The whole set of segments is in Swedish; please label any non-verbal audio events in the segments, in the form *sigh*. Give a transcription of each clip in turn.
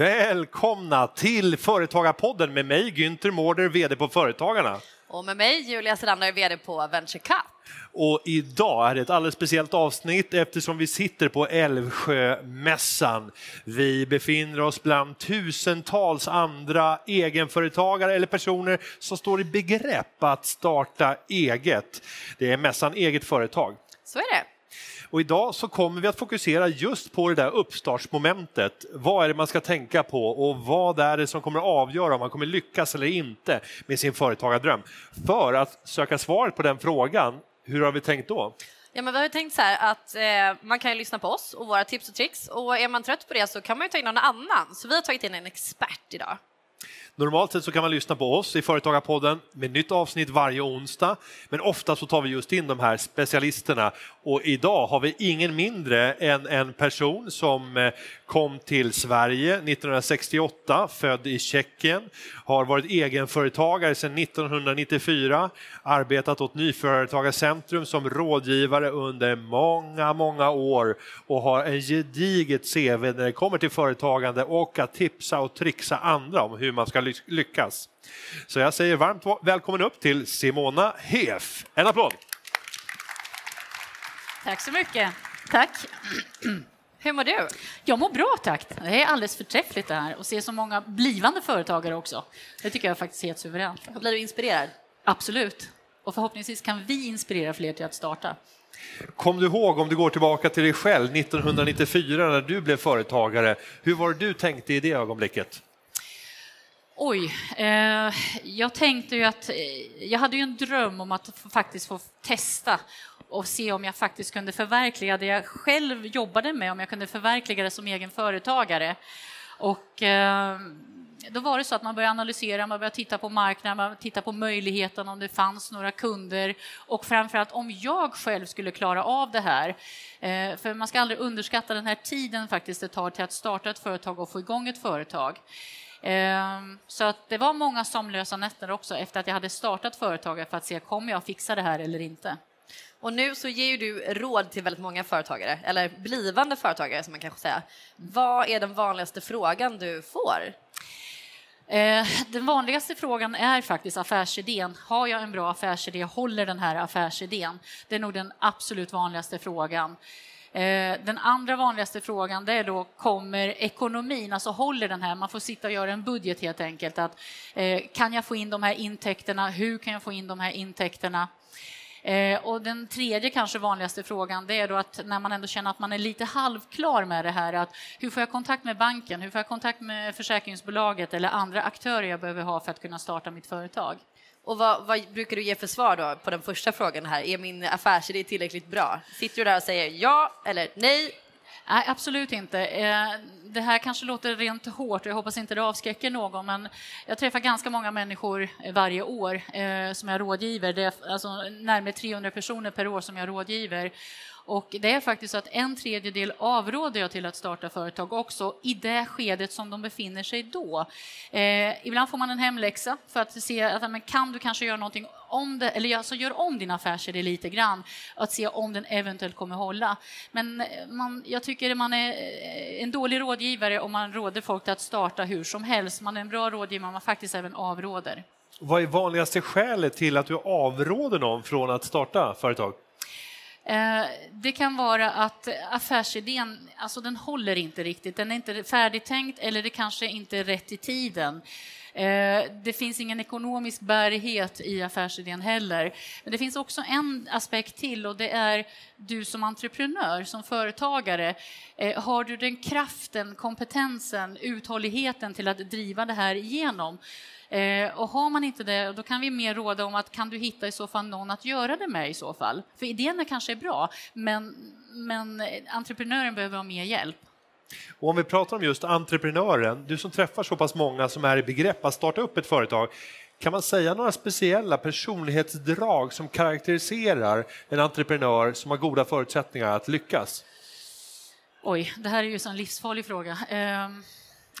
Välkomna till Företagarpodden med mig Günther Mårder, VD på Företagarna. Och med mig Julia Selander, VD på Venture Cup. Och idag är det ett alldeles speciellt avsnitt eftersom vi sitter på Älvsjömässan. Vi befinner oss bland tusentals andra egenföretagare eller personer som står i begrepp att starta eget. Det är mässan Eget företag. Så är det. Och idag så kommer vi att fokusera just på det där uppstartsmomentet. Vad är det man ska tänka på och vad är det som kommer att avgöra om man kommer lyckas eller inte med sin företagardröm? För att söka svaret på den frågan, hur har vi tänkt då? Ja, men vi har tänkt så här att eh, man kan lyssna på oss och våra tips och tricks och är man trött på det så kan man ju ta in någon annan. Så vi har tagit in en expert idag. Normalt sett så kan man lyssna på oss i Företagarpodden med nytt avsnitt varje onsdag. Men ofta så tar vi just in de här specialisterna och idag har vi ingen mindre än en person som eh, kom till Sverige 1968, född i Tjeckien, har varit egenföretagare sedan 1994, arbetat åt Nyföretagarcentrum som rådgivare under många, många år och har en gediget CV när det kommer till företagande och att tipsa och trixa andra om hur man ska lyckas. Så jag säger varmt välkommen upp till Simona Hef. En applåd! Tack så mycket. Tack. Hur mår du? Jag mår bra, tack. Det är alldeles förträffligt det här och se så många blivande företagare också. Det tycker jag faktiskt är helt suveränt. Blir du inspirerad? Absolut. Och förhoppningsvis kan vi inspirera fler till att starta. Kom du ihåg, om du går tillbaka till dig själv, 1994 när du blev företagare, hur var det du tänkte i det ögonblicket? Oj, eh, jag tänkte ju att eh, jag hade ju en dröm om att faktiskt få testa och se om jag faktiskt kunde förverkliga det jag själv jobbade med, om jag kunde förverkliga det som egen företagare. Och eh, då var det så att man började analysera, man började titta på marknaden, man titta på möjligheten om det fanns några kunder och framförallt om jag själv skulle klara av det här. Eh, för man ska aldrig underskatta den här tiden faktiskt det tar till att starta ett företag och få igång ett företag. Ehm, så att det var många sömnlösa nätter också efter att jag hade startat företaget för att se kommer jag fixa det här eller inte. Och nu så ger ju du råd till väldigt många företagare, eller blivande företagare som man kanske säger. Vad är den vanligaste frågan du får? Eh, den vanligaste frågan är faktiskt affärsidén. Har jag en bra affärsidé? Håller den här affärsidén? Det är nog den absolut vanligaste frågan. Eh, den andra vanligaste frågan det är då, kommer ekonomin, alltså håller den här? Man får sitta och göra en budget helt enkelt. Att, eh, kan jag få in de här intäkterna? Hur kan jag få in de här intäkterna? Eh, och den tredje kanske vanligaste frågan det är då att när man ändå känner att man är lite halvklar med det här att hur får jag kontakt med banken, hur får jag kontakt med försäkringsbolaget eller andra aktörer jag behöver ha för att kunna starta mitt företag? Och vad, vad, brukar du ge för svar då på den första frågan här? Är min affärsidé tillräckligt bra? Sitter du där och säger ja eller nej? Nej, absolut inte. Eh, det här kanske låter rent hårt och jag hoppas inte det avskräcker någon, men jag träffar ganska många människor eh, varje år eh, som jag rådgiver. Det är alltså närmare 300 personer per år som jag rådgiver. Och det är faktiskt så att en tredjedel avråder jag till att starta företag också i det skedet som de befinner sig då. Eh, ibland får man en hemläxa för att se att men kan du kanske göra någonting om det, eller alltså gör om din affärsidé lite grann, att se om den eventuellt kommer hålla. Men eh, man, jag tycker man är eh, en dålig rådgivare om man råder folk till att starta hur som helst. Man är en bra rådgivare om man faktiskt även avråder. Vad är vanligaste skälet till att du avråder någon från att starta företag? Eh, det kan vara att affärsidén, alltså den håller inte riktigt, den är inte färdigtänkt eller det kanske inte är rätt i tiden. Eh, det finns ingen ekonomisk bärighet i affärsidén heller. Men det finns också en aspekt till och det är du som entreprenör, som företagare. Eh, har du den kraften, kompetensen, uthålligheten till att driva det här igenom? Eh, och har man inte det, då kan vi mer råda om att kan du hitta i så fall någon att göra det med i så fall? För idén kanske är bra, men, men entreprenören behöver ha mer hjälp. Och om vi pratar om just entreprenören, du som träffar så pass många som är i begrepp att starta upp ett företag, kan man säga några speciella personlighetsdrag som karaktäriserar en entreprenör som har goda förutsättningar att lyckas? Oj, det här är ju en livsfarlig fråga. Um...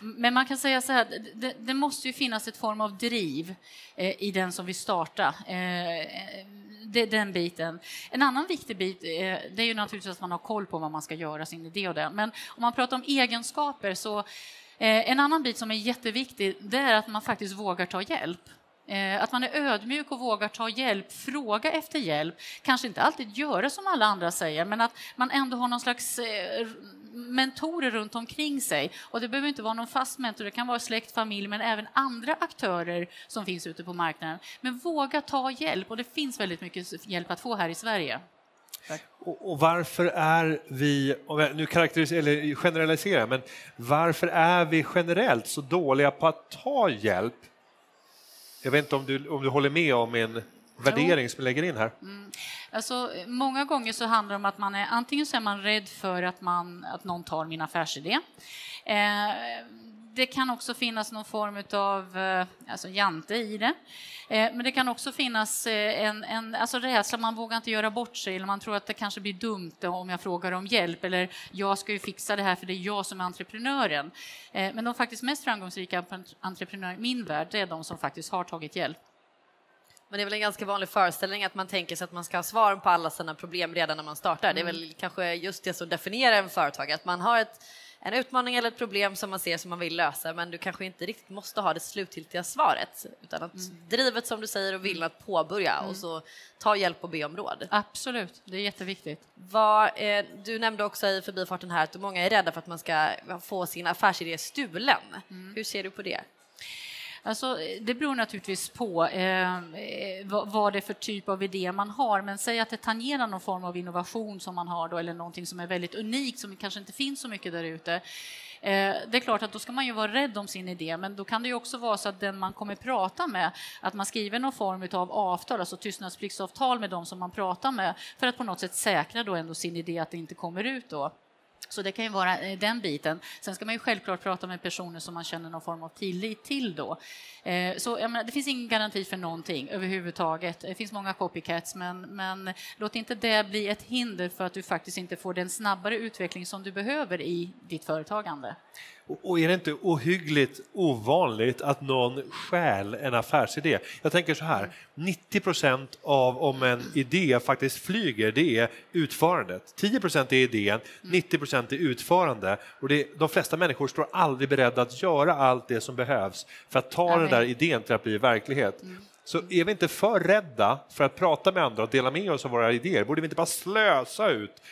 Men man kan säga så här, det, det, måste ju finnas ett form av driv eh, i den som vill starta. Eh, det, den biten. En annan viktig bit eh, det är ju naturligtvis att man har koll på vad man ska göra, sin idé och den. Men om man pratar om egenskaper så eh, en annan bit som är jätteviktig det är att man faktiskt vågar ta hjälp. Eh, att man är ödmjuk och vågar ta hjälp, fråga efter hjälp. Kanske inte alltid göra som alla andra säger, men att man ändå har någon slags eh, mentorer runt omkring sig. Och det behöver inte vara någon fast mentor, det kan vara släkt, familj, men även andra aktörer som finns ute på marknaden. Men våga ta hjälp, och det finns väldigt mycket hjälp att få här i Sverige. Och, och, varför är vi, nu eller generaliserar, men varför är vi generellt så dåliga på att ta hjälp? Jag vet inte om du, om du håller med om min värdering som jag lägger in här. Mm. Alltså, många gånger så handlar det om att man är antingen så är man rädd för att, man, att någon tar min affärsidé. Eh, det kan också finnas någon form av eh, alltså jante i det. Eh, men det kan också finnas eh, en, en alltså rädsla, man vågar inte göra bort sig eller man tror att det kanske blir dumt om jag frågar om hjälp eller jag ska ju fixa det här för det är jag som är entreprenören. Men de faktiskt mest framgångsrika entreprenörerna i min värld, det är de som faktiskt har tagit hjälp. Men det är väl en ganska vanlig föreställning att man tänker sig att man ska ha svar på alla sina problem redan när man startar. Mm. Det är mm. väl kanske just det som definierar en företag, att man har ett en utmaning eller ett problem som man ser som man vill lösa men du kanske inte riktigt måste ha det slutgiltiga svaret utan att mm. drivet som du säger och viljan att påbörja mm. och så ta hjälp och be om råd. Absolut, det är jätteviktigt. Vad, eh, du nämnde också i förbifarten här att många är rädda för att man ska få sin affärsidé stulen. Mm. Hur ser du på det? Alltså, eh, det beror naturligtvis på eh, eh, vad, vad det är för typ av idé man har, men säg att det tangerar någon form av innovation som man har då, eller någonting som är väldigt unikt som kanske inte finns så mycket där ute. Eh, det är klart att då ska man ju vara rädd om sin idé, men då kan det ju också vara så att den man kommer prata med, att man skriver någon form av avtal, alltså tystnadspliktsavtal med dem som man pratar med, för att på något sätt säkra då ändå sin idé att det inte kommer ut då. Så det kan ju vara eh, den biten. Sen ska man ju självklart prata med personer som man känner någon form av tillit till då. Eh, så menar, det finns ingen garanti för någonting överhuvudtaget. Det finns många copycats, men, men låt inte det bli ett hinder för att du faktiskt inte får den snabbare utveckling som du behöver i ditt företagande. Och är det inte ohyggligt ovanligt att någon stjäl en affärsidé? Jag tänker så här, 90 procent av om en idé faktiskt flyger, det är utförandet. 10 procent är idén, 90 procent är utförande. Och det, de flesta människor står aldrig beredda att göra allt det som behövs för att ta den där idén till att bli verklighet. Mm. Så är vi inte för rädda för att prata med andra och dela med oss av våra idéer, borde vi inte bara slösa ut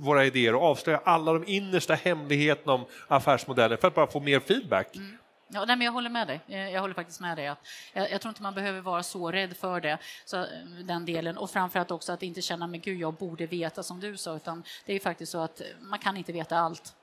våra idéer och avslöja alla de innersta hemligheterna om affärsmodellen för att bara få mer feedback? Mm. Ja, nej, men jag håller med dig. Eh, jag håller faktiskt med dig. Jag, jag, tror inte man behöver vara så rädd för det, så, eh, den delen. Och framförallt också att inte känna, men gud, jag borde veta som du sa, utan det är faktiskt så att man kan inte veta allt.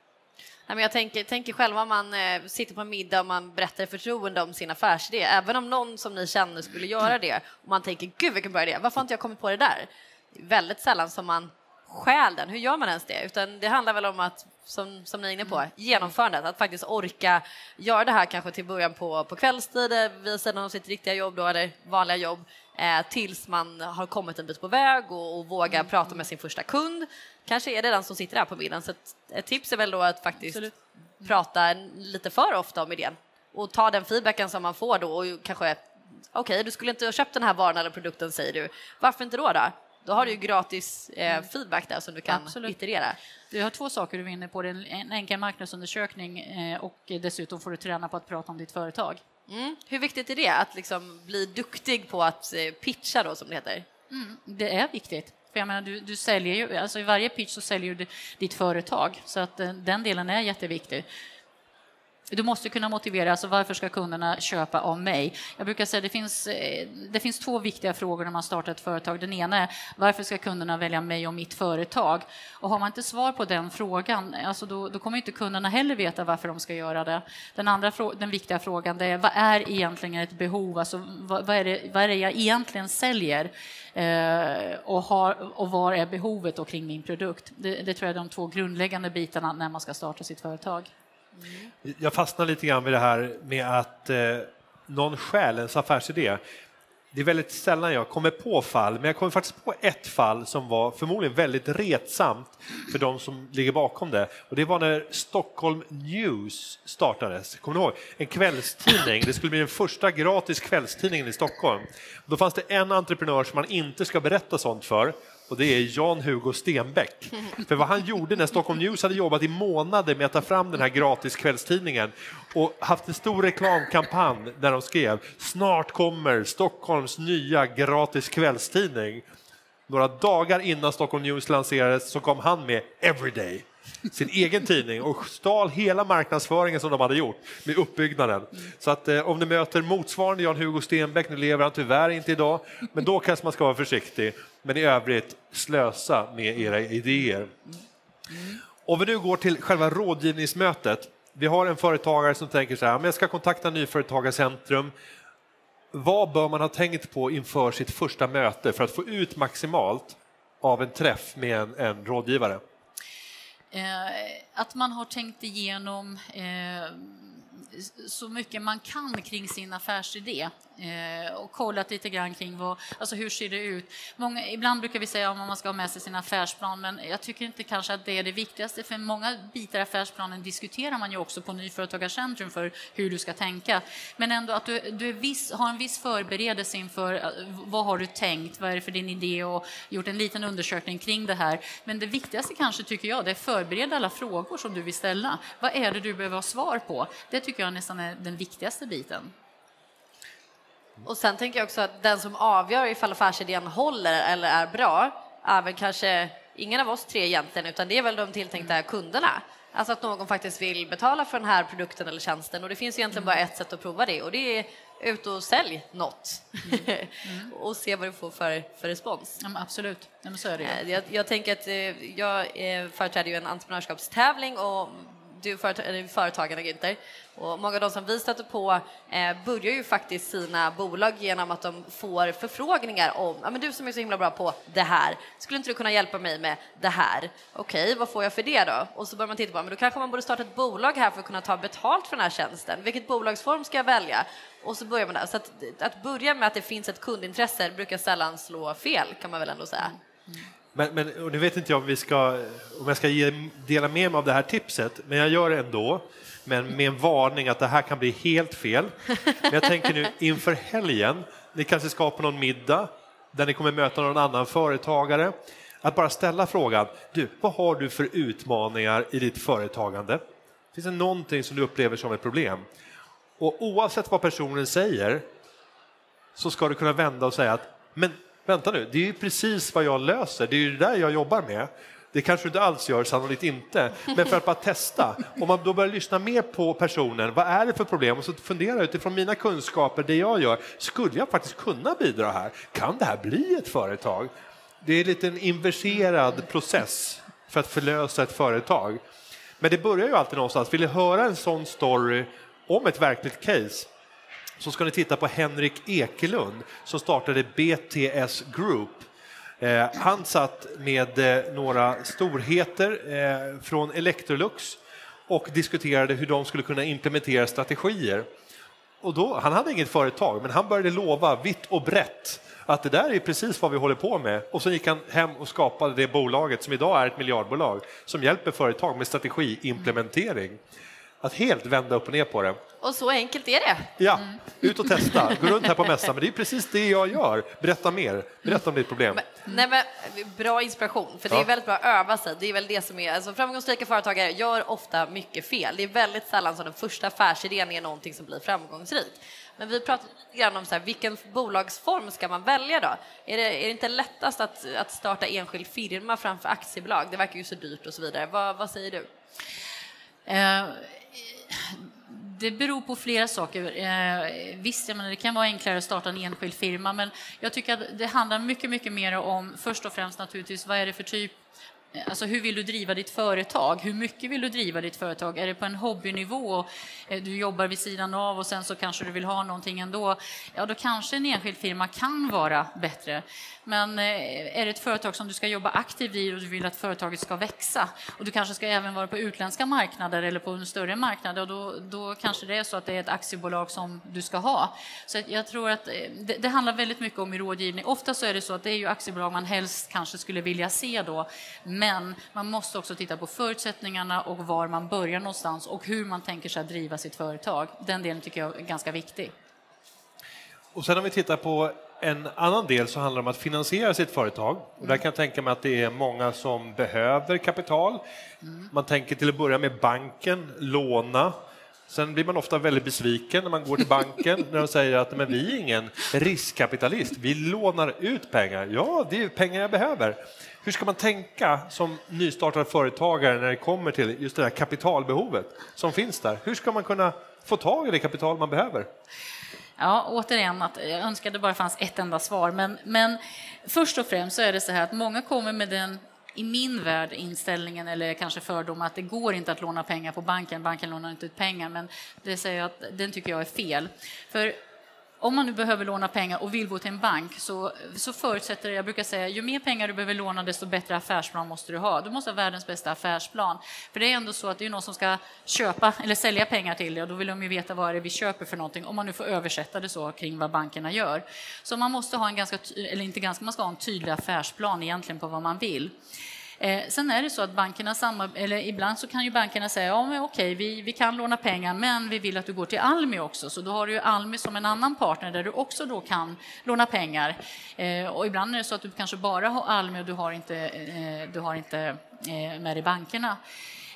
Men jag tänker, tänker själv om man eh, sitter på en middag och man berättar förtroende om sin affärsidé, även om någon som ni känner skulle göra det och man tänker gud vilken bra idé, varför har inte jag kommit på det där? Det är väldigt sällan som man stjäl den, hur gör man ens det? Utan det handlar väl om att, som, som ni är inne på, mm. genomförandet, att faktiskt orka göra det här kanske till början på, på kvällstid vid sidan av sitt riktiga jobb då, eller vanliga jobb, eh, tills man har kommit en bit på väg och, och vågar mm. prata med sin första kund. Kanske är det den som sitter där på bilden. Så ett, ett tips är väl då att faktiskt Absolut. prata lite för ofta om idén och ta den feedbacken som man får då och kanske okej, okay, du skulle inte ha köpt den här varan eller produkten säger du. Varför inte då? Då, då har du ju mm. gratis eh, mm. feedback där som du kan Absolut. iterera. Du har två saker du vinner på, en enkel marknadsundersökning eh, och dessutom får du träna på att prata om ditt företag. Mm. Hur viktigt är det att liksom bli duktig på att eh, pitcha då som det heter? Mm, det är viktigt. För jag menar, du, du säljer ju, alltså I varje pitch så säljer du ditt företag, så att eh, den delen är jätteviktig. Du måste kunna motivera, alltså varför ska kunderna köpa av mig? Jag brukar säga att det finns, eh, det finns två viktiga frågor när man startar ett företag. Den ena är varför ska kunderna välja mig och mitt företag? Och har man inte svar på den frågan, alltså då, då kommer inte kunderna heller veta varför de ska göra det. Den andra den viktiga frågan det är vad är egentligen ett behov? Alltså, vad, vad, är, det, vad är det jag egentligen säljer? Eh, och, har, och var är behovet då kring min produkt? Det, det tror jag är de två grundläggande bitarna när man ska starta sitt företag. Jag fastnar lite grann vid det här med att eh, någon stjäl ens affärsidé. Det är väldigt sällan jag kommer på fall, men jag kommer faktiskt på ett fall som var förmodligen väldigt retsamt för de som ligger bakom det. Och det var när Stockholm News startades. Kommer ni ihåg? En kvällstidning. Det skulle bli den första gratis kvällstidningen i Stockholm. Då fanns det en entreprenör som man inte ska berätta sånt för och det är Jan-Hugo Stenbeck. För vad han gjorde när Stockholm News hade jobbat i månader med att ta fram den här gratis kvällstidningen och haft en stor reklamkampanj där de skrev snart kommer Stockholms nya gratis kvällstidning. Några dagar innan Stockholm News lanserades så kom han med Everyday sin egen tidning och stal hela marknadsföringen som de hade gjort med uppbyggnaden. Så att eh, om ni möter motsvarande Jan-Hugo Stenbeck, nu lever han tyvärr inte idag, men då kanske man ska vara försiktig. Men i övrigt, slösa med era idéer. Om vi nu går till själva rådgivningsmötet. Vi har en företagare som tänker så här, men jag ska kontakta Nyföretagarcentrum. Vad bör man ha tänkt på inför sitt första möte för att få ut maximalt av en träff med en, en rådgivare? Eh, att man har tänkt igenom eh, så mycket man kan kring sin affärsidé eh, och kollat lite grann kring vad, alltså hur ser det ut. Många, ibland brukar vi säga om man ska ha med sig sin affärsplan, men jag tycker inte kanske att det är det viktigaste, för många bitar i affärsplanen diskuterar man ju också på Nyföretagarcentrum för hur du ska tänka. Men ändå att du, du viss, har en viss förberedelse inför eh, vad har du tänkt, vad är det för din idé och gjort en liten undersökning kring det här. Men det viktigaste kanske tycker jag, det är förbereda alla frågor som du vill ställa. Vad är det du behöver ha svar på? Det tycker jag nästan är den viktigaste biten. Och sen tänker jag också att den som avgör ifall affärsidén håller eller är bra är väl kanske ingen av oss tre egentligen, utan det är väl de tilltänkta kunderna. Alltså att någon faktiskt vill betala för den här produkten eller tjänsten och det finns egentligen bara ett sätt att prova det och det är ut och sälj något mm. Mm. *laughs* och se vad du får för, för respons. Ja, absolut, ja, så är det. Eh, jag, jag tänker att eh, jag eh, företräder ju en entreprenörskapstävling och du är företagare Günther och många av de som vi stöter på eh, börjar ju faktiskt sina bolag genom att de får förfrågningar om, ja men du som är så himla bra på det här, skulle inte du kunna hjälpa mig med det här? Okej, okay, vad får jag för det då? Och så börjar man titta på, men då kanske man borde starta ett bolag här för att kunna ta betalt för den här tjänsten. Vilket bolagsform ska jag välja? Och så börjar man där. Så att, att börja med att det finns ett kundintresse brukar sällan slå fel, kan man väl ändå säga. Mm. mm. Men, men nu vet inte jag om, vi ska, om jag ska ge, dela med mig av det här tipset, men jag gör det ändå. Men med en varning att det här kan bli helt fel. Men jag tänker nu inför helgen, ni kanske ska på någon middag där ni kommer möta någon annan företagare. Att bara ställa frågan, du, vad har du för utmaningar i ditt företagande? Finns det någonting som du upplever som ett problem? Och oavsett vad personen säger så ska du kunna vända och säga att men vänta nu, det är ju precis vad jag löser, det är ju det där jag jobbar med. Det kanske du inte alls gör, sannolikt inte. Men för att bara testa, om man då börjar lyssna mer på personen, vad är det för problem? Och så fundera utifrån mina kunskaper, det jag gör, skulle jag faktiskt kunna bidra här? Kan det här bli ett företag? Det är lite en inverserad process för att förlösa ett företag. Men det börjar ju alltid någonstans. Vill du höra en sån story om ett verkligt case så ska ni titta på Henrik Ekelund som startade BTS Group. Eh, han satt med eh, några storheter eh, från Electrolux och diskuterade hur de skulle kunna implementera strategier. Och då, han hade inget företag, men han började lova vitt och brett att det där är precis vad vi håller på med. Och så gick han hem och skapade det bolaget som idag är ett miljardbolag som hjälper företag med strategiimplementering att helt vända upp och ner på det. Och så enkelt är det. Ja, ut och testa. Gå runt här på mässan, men det är precis det jag gör. Berätta mer. Berätta om ditt problem. Men, nej, men, bra inspiration, för det är väldigt bra att öva sig. Det är väl det som är, alltså, framgångsrika företagare gör ofta mycket fel. Det är väldigt sällan som den första affärsidén är någonting som blir framgångsrikt. Men vi pratar lite grann om så här, vilken bolagsform ska man välja då? Är det, är det inte lättast att, att starta enskild firma framför aktiebolag? Det verkar ju så dyrt och så vidare. Vad, vad säger du? Uh det beror på flera saker. Eh, visst, jag menar, det kan vara enklare att starta en enskild firma, men jag tycker att det handlar mycket, mycket mer om först och främst naturligtvis vad är det för typ eh, Alltså hur vill du driva ditt företag? Hur mycket vill du driva ditt företag? Är det på en hobbynivå? Eh, du jobbar vid sidan av och sen så kanske du vill ha någonting ändå. Ja, då kanske en enskild firma kan vara bättre. Men eh, är det ett företag som du ska jobba aktivt i och du vill att företaget ska växa och du kanske ska även vara på utländska marknader eller på en större marknad, och då, då kanske det är så att det är ett aktiebolag som du ska ha. Så jag tror att eh, det, det handlar väldigt mycket om i rådgivning. Ofta så är det så att det är ju aktiebolag man helst kanske skulle vilja se då, men man måste också titta på förutsättningarna och var man börjar någonstans och hur man tänker sig att driva sitt företag. Den delen tycker jag är ganska viktig. Och sen om vi tittar på en annan del så handlar om att finansiera sitt företag. Och där kan jag tänka mig att det är många som behöver kapital. Man tänker till att börja med banken, låna. Sen blir man ofta väldigt besviken när man går till banken när de säger att men vi är ingen riskkapitalist, vi lånar ut pengar. Ja, det är pengar jag behöver. Hur ska man tänka som nystartad företagare när det kommer till just det här kapitalbehovet som finns där? Hur ska man kunna få tag i det kapital man behöver? Ja, återigen, att jag önskar det bara fanns ett enda svar. Men, men först och främst så är det så här att många kommer med den i min värld inställningen eller kanske fördom att det går inte att låna pengar på banken. Banken lånar inte ut pengar, men det säger jag att den tycker jag är fel. För om man nu behöver låna pengar och vill gå till en bank så, så förutsätter det, jag brukar säga, ju mer pengar du behöver låna desto bättre affärsplan måste du ha. Du måste ha världens bästa affärsplan. För det är ändå så att det är någon som ska köpa eller sälja pengar till dig och då vill de ju veta vad det är vi köper för någonting, om man nu får översätta det så kring vad bankerna gör. Så man måste ha en ganska, eller inte ganska, man ska ha en tydlig affärsplan egentligen på vad man vill. Eh, sen är det så att bankerna eller ibland så kan ju bankerna säga ja, men okej, vi, vi kan låna pengar, men vi vill att du går till Almi också. Så då har du ju Almi som en annan partner där du också då kan låna pengar. Eh, och ibland är det så att du kanske bara har Almi och du har inte, eh, du har inte eh, med dig bankerna.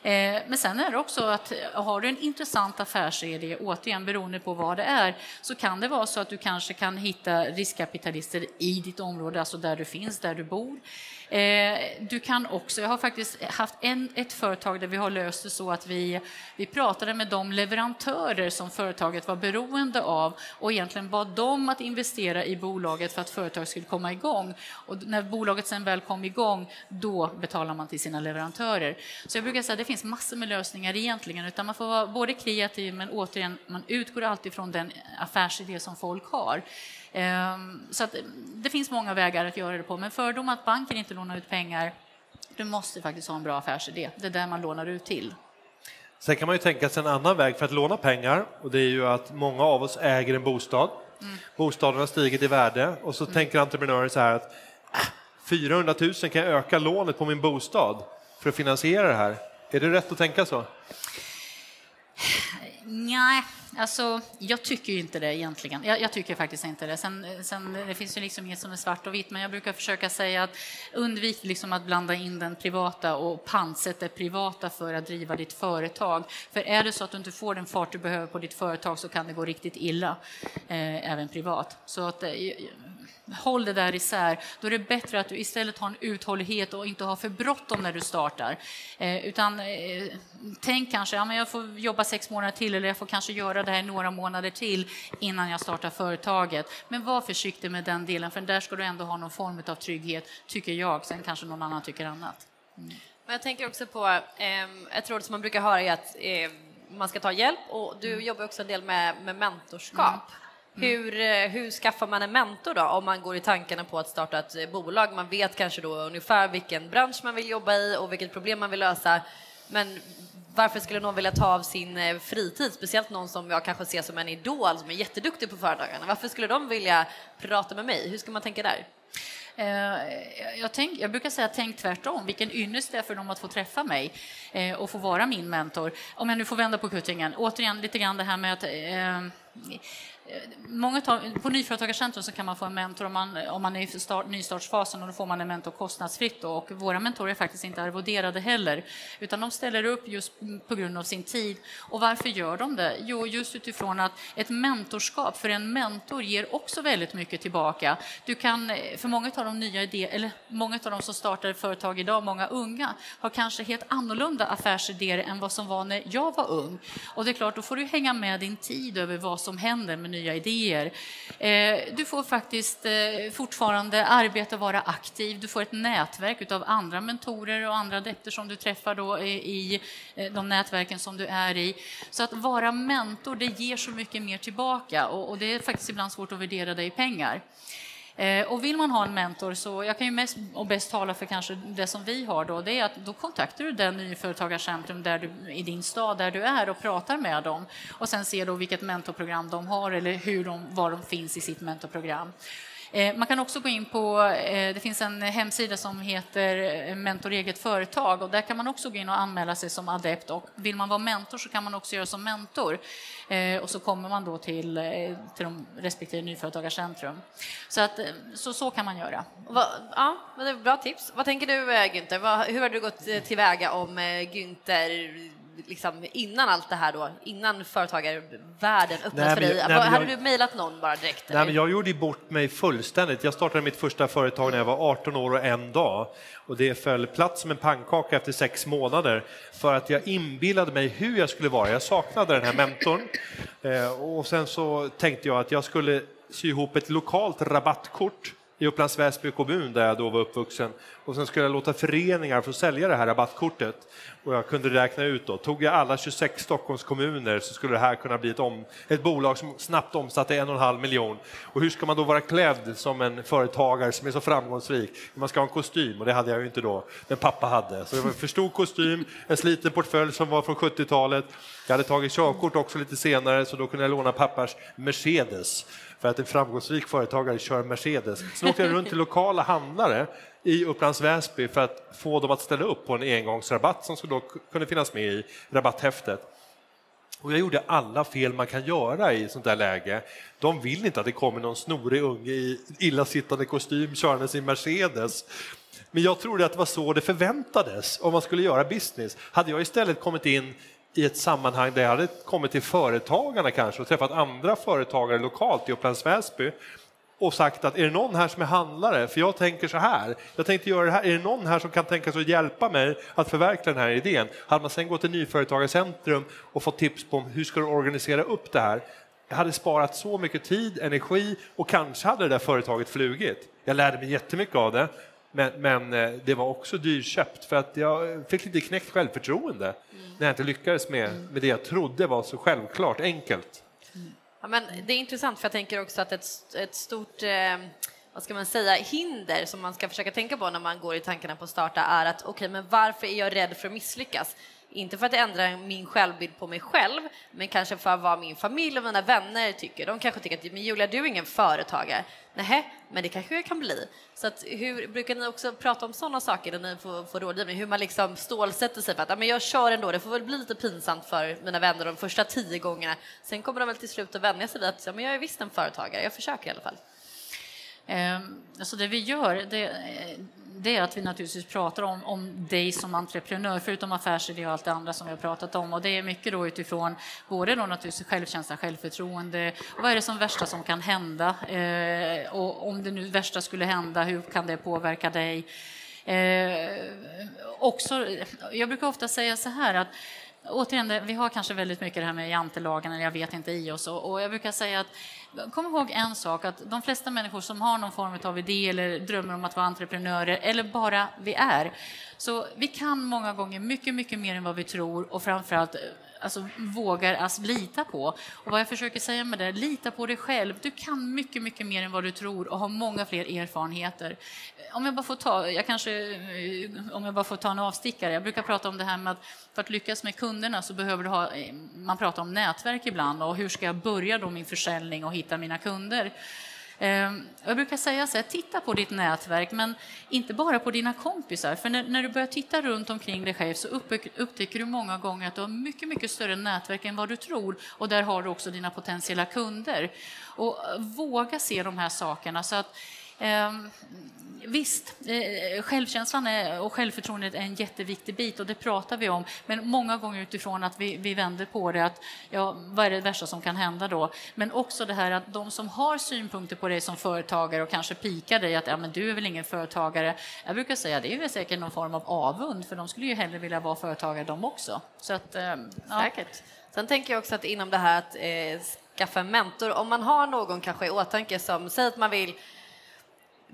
Eh, men sen är det också att eh, har du en intressant affärsidé, återigen beroende på vad det är, så kan det vara så att du kanske kan hitta riskkapitalister i ditt område, alltså där du finns, där du bor. Eh, du kan också, jag har faktiskt haft en, ett företag där vi har löst det så att vi, vi pratade med de leverantörer som företaget var beroende av och egentligen bad dem att investera i bolaget för att företaget skulle komma igång. Och när bolaget sen väl kom igång, då betalar man till sina leverantörer. Så jag brukar säga det finns massor med lösningar egentligen, utan man får vara både kreativ men återigen, man utgår alltid från den affärsidé som folk har. Ehm, så att det finns många vägar att göra det på, men fördom att banken inte lånar ut pengar, du måste faktiskt ha en bra affärsidé. Det är där man lånar ut till. Sen kan man ju tänka sig en annan väg för att låna pengar och det är ju att många av oss äger en bostad. Mm. Bostaden har stigit i värde och så mm. tänker entreprenörer så här att 400 000 kan jag öka lånet på min bostad för att finansiera det här. Är det rätt att tänka så? Nej, alltså jag tycker inte det egentligen. Jag, jag tycker faktiskt inte det. Sen, sen, det finns ju liksom inget som är svart och vitt, men jag brukar försöka säga att undvik liksom att blanda in den privata och pantsätt det privata för att driva ditt företag. För är det så att du inte får den fart du behöver på ditt företag så kan det gå riktigt illa, eh, även privat. Så att, eh, håll det där isär. Då är det bättre att du istället har en uthållighet och inte har för bråttom när du startar. Eh, utan eh, tänk kanske, ja, men jag får jobba sex månader till eller jag får kanske göra det här några månader till innan jag startar företaget. Men var försiktig med den delen, för där ska du ändå ha någon form av trygghet, tycker jag. Sen kanske någon annan tycker annat. Mm. Men jag tänker också på, eh, ett råd som man brukar höra är att eh, man ska ta hjälp och du mm. jobbar också en del med, med mentorskap. Mm. Hur, eh, hur skaffar man en mentor då om man går i tankarna på att starta ett eh, bolag? Man vet kanske då ungefär vilken bransch man vill jobba i och vilket problem man vill lösa. Men varför skulle någon vilja ta av sin eh, fritid, speciellt någon som jag kanske ser som en idol som är jätteduktig på företagande. Varför skulle de vilja prata med mig? Hur ska man tänka där? Jag, tänk, jag, brukar säga tänk tvärtom, vilken ynnest det är för dem att få träffa mig och få vara min mentor. Om jag nu får vända på kuttingen, återigen lite grann det här med att Många tar, på Nyföretagarcentrum så kan man få en mentor om man, om man är i start, nystartsfasen och då får man en mentor kostnadsfritt. Då. Och våra mentorer är faktiskt inte arvoderade heller, utan de ställer upp just på grund av sin tid. Och varför gör de det? Jo, just utifrån att ett mentorskap för en mentor ger också väldigt mycket tillbaka. Du kan, för många av de nya idéer, eller många av de som startar företag idag, många unga, har kanske helt annorlunda affärsidéer än vad som var när jag var ung. Och det är klart, då får du hänga med din tid över vad som händer med nya idéer. Eh, du får faktiskt eh, fortfarande arbeta och vara aktiv. Du får ett nätverk av andra mentorer och andra adepter som du träffar då i eh, de nätverken som du är i. Så att vara mentor, det ger så mycket mer tillbaka och det är faktiskt ibland svårt att värdera det i pengar. Eh, och vill man ha en mentor så, jag kan ju mest och bäst tala för kanske det som vi har då, det är att då kontaktar du den nyföretagarcentrum där du, i din stad där du är och pratar med dem och sen ser då vilket mentorprogram de har eller hur de, var de finns i sitt mentorprogram. Eh, man kan också gå in på, eh, det finns en hemsida som heter eh, Mentor eget företag och där kan man också gå in och anmäla sig som adept och vill man vara mentor så kan man också göra som mentor och så kommer man då till, till de respektive nyföretagarcentrum. Så, att, så, så kan man göra. Ja, men det är bra tips. Vad tänker du Günther? Hur har du gått tillväga om Günther liksom innan allt det här då, innan företagarvärlden öppnades för dig? Nej, hade jag, du mejlat någon bara direkt? Nej, men jag gjorde bort mig fullständigt. Jag startade mitt första företag när jag var 18 år och en dag och det föll platt som en pannkaka efter sex månader för att jag inbillade mig hur jag skulle vara. Jag saknade den här mentorn *laughs* eh, och sen så tänkte jag att jag skulle sy ihop ett lokalt rabattkort i Upplands Väsby kommun där jag då var uppvuxen. Och sen skulle jag låta föreningar få sälja det här rabattkortet. Och jag kunde räkna ut då, tog jag alla 26 Stockholms kommuner så skulle det här kunna bli ett, om, ett bolag som snabbt omsatte en och en halv miljon. Och hur ska man då vara klädd som en företagare som är så framgångsrik? Man ska ha en kostym och det hade jag ju inte då, men pappa hade. Så det var en för stor kostym, en sliten portfölj som var från 70-talet. Jag hade tagit körkort också lite senare så då kunde jag låna pappas Mercedes för att en framgångsrik företagare kör Mercedes. Sen åkte jag runt till lokala handlare i Upplands Väsby för att få dem att ställa upp på en engångsrabatt som då kunde finnas med i rabatthäftet. Och jag gjorde alla fel man kan göra i sånt där läge. De vill inte att det kommer någon snorig unge i illasittande kostym körande sin Mercedes. Men jag trodde att det var så det förväntades om man skulle göra business. Hade jag istället kommit in i ett sammanhang där jag hade kommit till företagarna kanske och träffat andra företagare lokalt i Upplands Väsby och sagt att är det någon här som är handlare? För jag tänker så här, jag tänkte göra det här, är det någon här som kan tänka sig att hjälpa mig att förverkliga den här idén? Hade man sen gått till Nyföretagarcentrum och fått tips på hur ska du organisera upp det här? Jag hade sparat så mycket tid, energi och kanske hade det där företaget flugit. Jag lärde mig jättemycket av det, men, men eh, det var också dyrköpt för att jag fick lite knäckt självförtroende mm. när jag inte lyckades med, med det jag trodde var så självklart enkelt. Ja, men det är intressant för jag tänker också att ett, ett stort eh, vad ska man säga, hinder som man ska försöka tänka på när man går i tankarna på att starta är att okej, okay, men varför är jag rädd för att misslyckas? Inte för att ändra min självbild på mig själv, men kanske för vad min familj och mina vänner tycker. De kanske tycker att men Julia, du är ingen företagare. Nej, men det kanske jag kan bli. Så att, hur brukar ni också prata om sådana saker när ni får, får rådgivning? Hur man liksom stålsätter sig för att ja, men jag kör ändå, det får väl bli lite pinsamt för mina vänner de första tio gångerna. Sen kommer de väl till slut att vänja sig vid att ja, men jag är visst en företagare, jag försöker i alla fall. Ehm, alltså det vi gör, det, det är att vi naturligtvis pratar om, om dig som entreprenör, förutom affärsidé och allt det andra som vi har pratat om. Och det är mycket då utifrån både då naturligtvis självkänsla, självförtroende, vad är det som värsta som kan hända? Eh, och om det nu värsta skulle hända, hur kan det påverka dig? Eh, också, jag brukar ofta säga så här att återigen, vi har kanske väldigt mycket det här med jantelagen, eller jag vet inte, i oss. Och, och, jag brukar säga att kom ihåg en sak, att de flesta människor som har någon form av idé eller drömmer om att vara entreprenörer, eller bara vi är, så vi kan många gånger mycket, mycket mer än vad vi tror och framförallt alltså, vågar alltså, lita på. Och vad jag försöker säga med det, lita på dig själv. Du kan mycket, mycket mer än vad du tror och har många fler erfarenheter. Eh, om jag bara får ta, jag kanske, eh, om jag bara får ta en avstickare. Jag brukar prata om det här med att för att lyckas med kunderna så behöver du ha, eh, man pratar om nätverk ibland och hur ska jag börja då min försäljning och hitta mina kunder? Ehm, jag brukar säga så här, titta på ditt nätverk, men inte bara på dina kompisar. För när, när du börjar titta runt omkring dig själv så upptäcker du många gånger att du har mycket, mycket större nätverk än vad du tror. Och där har du också dina potentiella kunder. Och eh, våga se de här sakerna. så att Ehm, visst, eh, självkänslan är, och självförtroendet är en jätteviktig bit och det pratar vi om. Men många gånger utifrån att vi, vi vänder på det, att ja, vad är det värsta som kan hända då? Men också det här att de som har synpunkter på dig som företagare och kanske pikar dig att ja, men du är väl ingen företagare. Jag brukar säga att det är väl säkert någon form av avund, för de skulle ju hellre vilja vara företagare de också. Så att, eh, ja. Säkert. Sen tänker jag också att inom det här att eh, skaffa en mentor, om man har någon kanske i åtanke som säger att man vill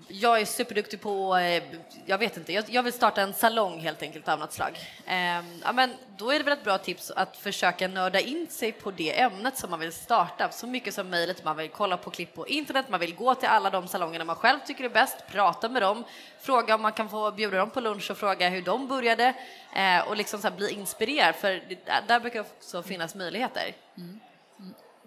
jag är superduktig på, eh, jag vet inte, jag, vill starta en salong helt enkelt av något slag. Ehm, ja, men då är det väl ett bra tips att försöka nörda in sig på det ämnet som man vill starta så mycket som möjligt. Man vill kolla på klipp på internet, man vill gå till alla de salongerna man själv tycker är bäst, prata med dem, fråga om man kan få bjuda dem på lunch och fråga hur de började eh, och liksom så bli inspirerad för där brukar också finnas möjligheter. Mm.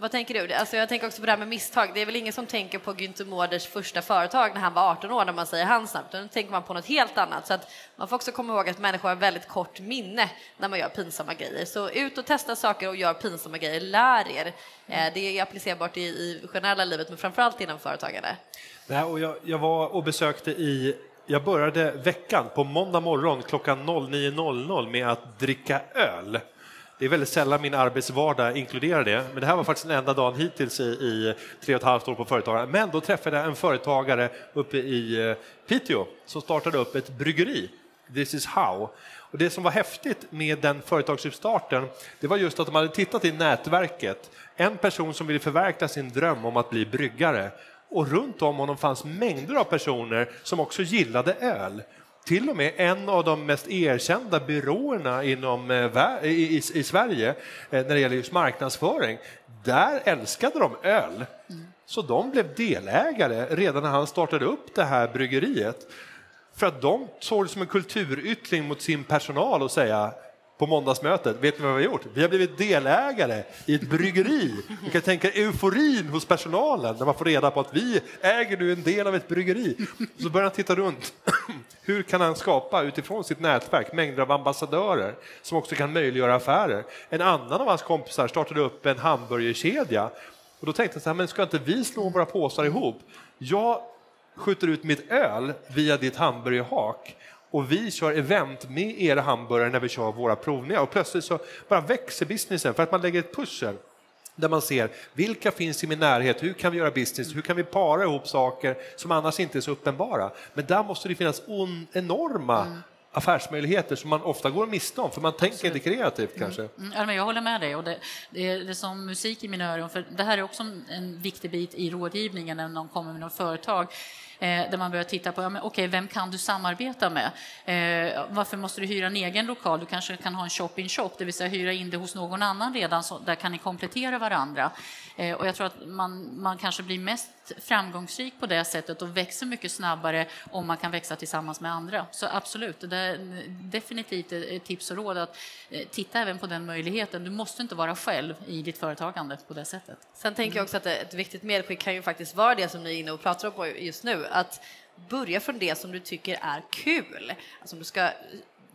Vad tänker du? Alltså jag tänker också på det här med misstag. Det är väl ingen som tänker på Günther Mårders första företag när han var 18 år när man säger hans namn, utan då tänker man på något helt annat. Så att man får också komma ihåg att människor har väldigt kort minne när man gör pinsamma grejer. Så ut och testa saker och gör pinsamma grejer, lär er. Eh, det är applicerbart i, i generella livet, men framförallt inom företagande. Nej, och jag, jag var och besökte i jag började veckan på måndag morgon klockan 09.00 med att dricka öl. Det är väldigt sällan min arbetsvardag inkluderar det, men det här var faktiskt den enda dagen hittills i, i tre och ett halvt år på företagare. Men då träffade jag en företagare uppe i eh, Piteå som startade upp ett bryggeri, This is how. Och det som var häftigt med den företagsuppstarten, det var just att de hade tittat i nätverket. En person som ville förverkliga sin dröm om att bli bryggare och runt om honom fanns mängder av personer som också gillade öl. Till och med en av de mest erkända byråerna inom, eh, i, i, i Sverige eh, när det gäller just marknadsföring, där älskade de öl. Så de blev delägare redan när han startade upp det här bryggeriet. För att de såg det som en kulturyttring mot sin personal och säga på måndagsmötet, vet ni vad vi har gjort? Vi har blivit delägare i ett bryggeri. Ni kan tänka euforin hos personalen när man får reda på att vi äger nu en del av ett bryggeri. Så börjar han titta runt. Hur kan han skapa utifrån sitt nätverk mängder av ambassadörer som också kan möjliggöra affärer? En annan av hans kompisar startade upp en hamburgerkedja och då tänkte jag så här, men ska inte vi slå våra påsar ihop? Jag skjuter ut mitt öl via ditt hamburgerhak och vi kör event med era hamburgare när vi kör våra provningar och plötsligt så bara växer businessen för att man lägger ett pussel där man ser vilka finns i min närhet, hur kan vi göra business, hur kan vi para ihop saker som annars inte är så uppenbara. Men där måste det finnas enorma mm affärsmöjligheter som man ofta går miste om, för man tänker Absolut. inte kreativt kanske. Mm. Mm. jag håller med dig. Och det, det, är, det är som musik i mina öron, för det här är också en viktig bit i rådgivningen när någon kommer med något företag Eh, där man börjar titta på, ja, men, okay, vem kan du samarbeta med? Eh, varför måste du hyra en egen lokal? Du kanske kan ha en shop-in-shop, -shop, det vill säga hyra in det hos någon annan redan, så där kan ni komplettera varandra. Eh, och jag tror att man, man kanske blir mest framgångsrik på det sättet och växer mycket snabbare om man kan växa tillsammans med andra. Så absolut, det är definitivt ett tips och råd att eh, titta även på den möjligheten. Du måste inte vara själv i ditt företagande på det sättet. Sen tänker jag också att ett viktigt medskick kan ju faktiskt vara det som ni är inne och pratar om just nu, att börja från det som du tycker är kul. Alltså om du ska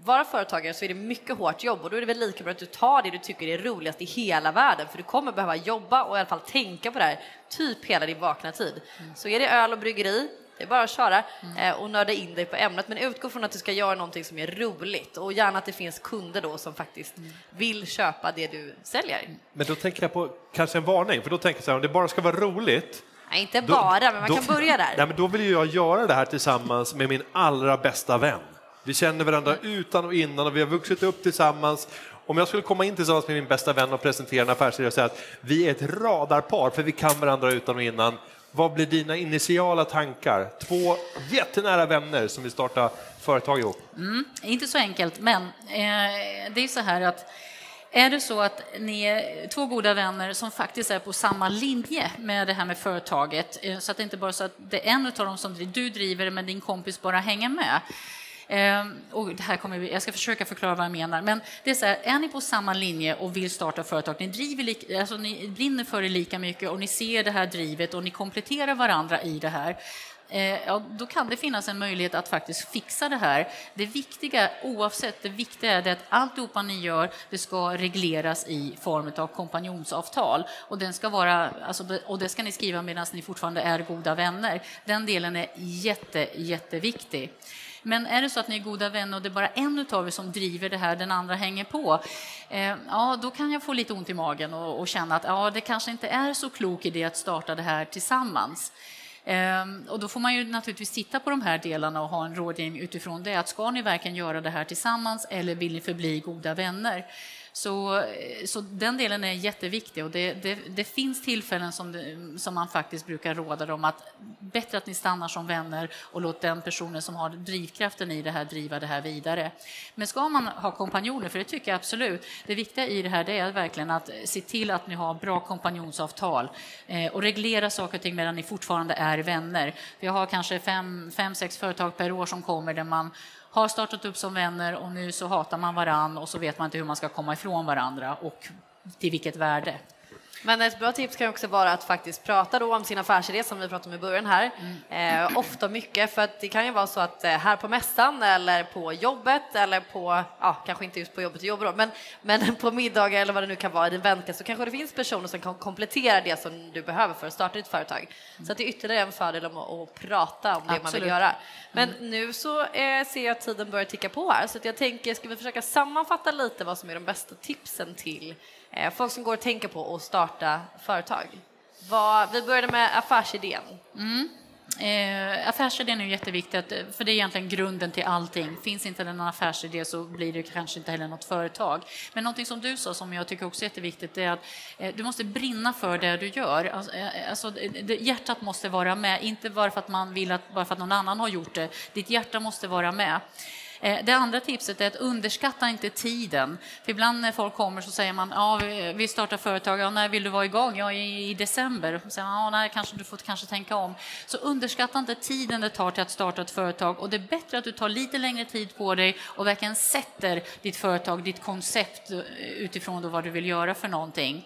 vara företagare så är det mycket hårt jobb och då är det väl lika bra att du tar det du tycker är roligast i hela världen för du kommer behöva jobba och i alla fall tänka på det här typ hela din vakna tid. Mm. Så är det öl och bryggeri, det är bara att köra mm. Eh, och nörda in dig på ämnet men utgå från att du ska göra någonting som är roligt och gärna att det finns kunder då som faktiskt mm. vill köpa det du säljer. Men då tänker jag på kanske en varning för då tänker jag så här om det bara ska vara roligt Nej, inte bara, då, men man då, kan börja där. Nej, men då vill jag göra det här tillsammans med min allra bästa vän. Vi känner varandra utan och innan och vi har vuxit upp tillsammans. Om jag skulle komma in tillsammans med min bästa vän och presentera en affärsidé och säga att vi är ett radarpar för vi kan varandra utan och innan. Vad blir dina initiala tankar? Två jättenära vänner som vill starta företag ihop. Mm, inte så enkelt, men eh, det är så här att är det så att ni är två goda vänner som faktiskt är på samma linje med det här med företaget, eh, så att det inte bara är så att det är en av dem som du driver men din kompis bara hänger med, Ehm, och det här kommer jag ska försöka förklara vad jag menar. Men det är så här, är ni på samma linje och vill starta företag, ni, driver, alltså ni brinner för det lika mycket och ni ser det här drivet och ni kompletterar varandra i det här, eh, ja, då kan det finnas en möjlighet att faktiskt fixa det här. Det viktiga, oavsett, det viktiga är att alltihopa ni gör, det ska regleras i form av kompanjonsavtal. Och, den ska vara, alltså, och det ska ni skriva medan ni fortfarande är goda vänner. Den delen är jätte, jätteviktig. Men är det så att ni är goda vänner och det är bara en av er som driver det här, den andra hänger på, eh, ja, då kan jag få lite ont i magen och, och, känna att ja, det kanske inte är så klok idé att starta det här tillsammans. Ehm, och då får man ju naturligtvis titta på de här delarna och ha en rådgivning utifrån det. Att ska ni verkligen göra det här tillsammans eller vill ni förbli goda vänner? Så, eh, så den delen är jätteviktig och det, det, det finns tillfällen som, det, som man faktiskt brukar råda dem att bättre att ni stannar som vänner och låt den personen som har drivkraften i det här driva det här vidare. Men ska man ha kompanjoner, för det tycker jag absolut, det viktiga i det här det är verkligen att se till att ni har bra kompanjonsavtal eh, och reglera saker och ting medan ni fortfarande är vänner. Vi har kanske fem, fem, sex företag per år som kommer där man har startat upp som vänner och nu så hatar man varann och så vet man inte hur man ska komma ifrån varandra och till vilket värde. Men ett bra tips kan också vara att faktiskt prata då om sin affärsidé som vi pratade om i början här. Mm. Eh, ofta mycket, för att det kan ju vara så att eh, här på mässan eller på jobbet eller på, ja, kanske inte just på jobbet och jobbar men, men *laughs* på middagar eller vad det nu kan vara i din vänkrets så kanske det finns personer som kan komplettera det som du behöver för att starta ditt företag. Mm. Så att det är ytterligare en fördel om att, att prata om det Absolut. man vill göra. Men mm. nu så eh, ser jag att tiden börjar ticka på här så jag tänker, ska vi försöka sammanfatta lite vad som är de bästa tipsen till Eh, folk som går och tänker på att starta företag? Vad, vi började med affärsidén. Mm. Eh, affärsidén är jätteviktigt, eh, för det är egentligen grunden till allting. Finns inte en affärsidé så blir det kanske inte heller något företag. Men någonting som du sa som jag tycker också är jätteviktigt är att eh, du måste brinna för det du gör. Alltså, eh, eh alltså, det, hjärtat måste vara med, inte bara för att man vill att, bara för att någon annan har gjort det. Ditt hjärta måste vara med. Eh, det andra tipset är att underskatta inte tiden. För ibland när folk kommer så säger man ja, vi startar företag, ja, när vill du vara igång? Ja, i, december. Så, ja, nej, kanske du får kanske tänka om. Så underskatta inte tiden det tar till att starta ett företag och det är bättre att du tar lite längre tid på dig och verkligen sätter ditt företag, ditt koncept eh, utifrån då vad du vill göra för någonting.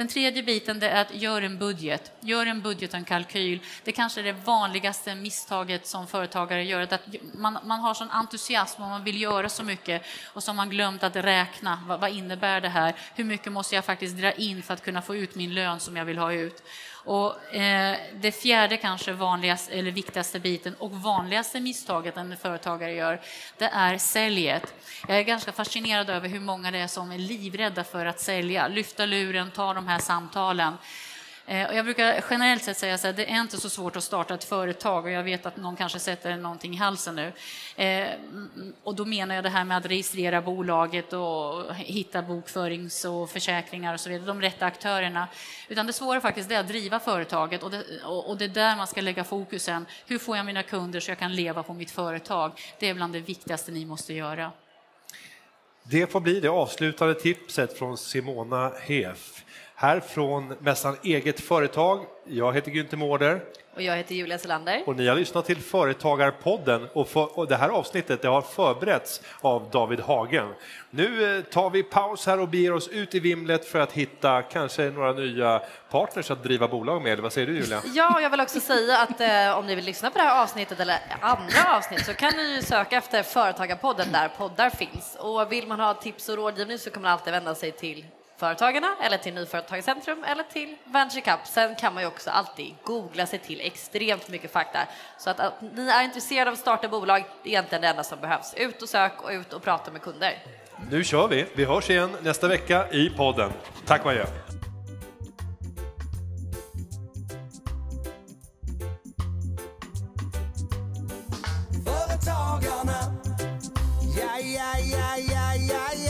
Den tredje biten det är att gör en budget. Gör en budget och en kalkyl. Det kanske är det vanligaste misstaget som företagare gör. Att man, man har sån entusiasm och man vill göra så mycket och så har man glömt att räkna. Vad, vad innebär det här? Hur mycket måste jag faktiskt dra in för att kunna få ut min lön som jag vill ha ut? Och, eh, det fjärde kanske vanligaste, eller viktigaste biten och vanligaste misstaget en företagare gör, det är säljet. Jag är ganska fascinerad över hur många det är som är livrädda för att sälja, lyfta luren, ta de här samtalen. Eh, och jag brukar generellt sett säga att det är inte så svårt att starta ett företag och jag vet att någon kanske sätter någonting i halsen nu. Eh, och då menar jag det här med att registrera bolaget och hitta bokförings och försäkringar och så vidare, de rätta aktörerna. Utan det svåra faktiskt är att driva företaget och det, och det är där man ska lägga fokusen. Hur får jag mina kunder så jag kan leva på mitt företag? Det är bland det viktigaste ni måste göra. Det får bli det avslutande tipset från Simona Hef. Här från mässan Eget Företag. Jag heter Günther Mårder. Och jag heter Julia Selander. Och ni har lyssnat till Företagarpodden och, för, och det här avsnittet det har förberetts av David Hagen. Nu eh, tar vi paus här och beger oss ut i vimlet för att hitta kanske några nya partners att driva bolag med. Vad säger du Julia? *laughs* Ja, jag vill också säga att eh, om ni vill lyssna på det här avsnittet eller andra avsnitt så kan ni söka efter Företagarpodden där poddar finns. Och vill man ha tips och rådgivning så kan man alltid vända sig till Företagarna eller till Nyföretagarcentrum eller till Venture Cup. Sen kan man ju också alltid googla sig till extremt mycket fakta. Så att, att ni är intresserade av att starta bolag, det är egentligen det enda som behövs. Ut och sök och ut och prata med kunder. Nu kör vi. Vi hörs igen nästa vecka i podden. Tack och adjö. Företagarna, ja, ja, ja, ja, ja, ja.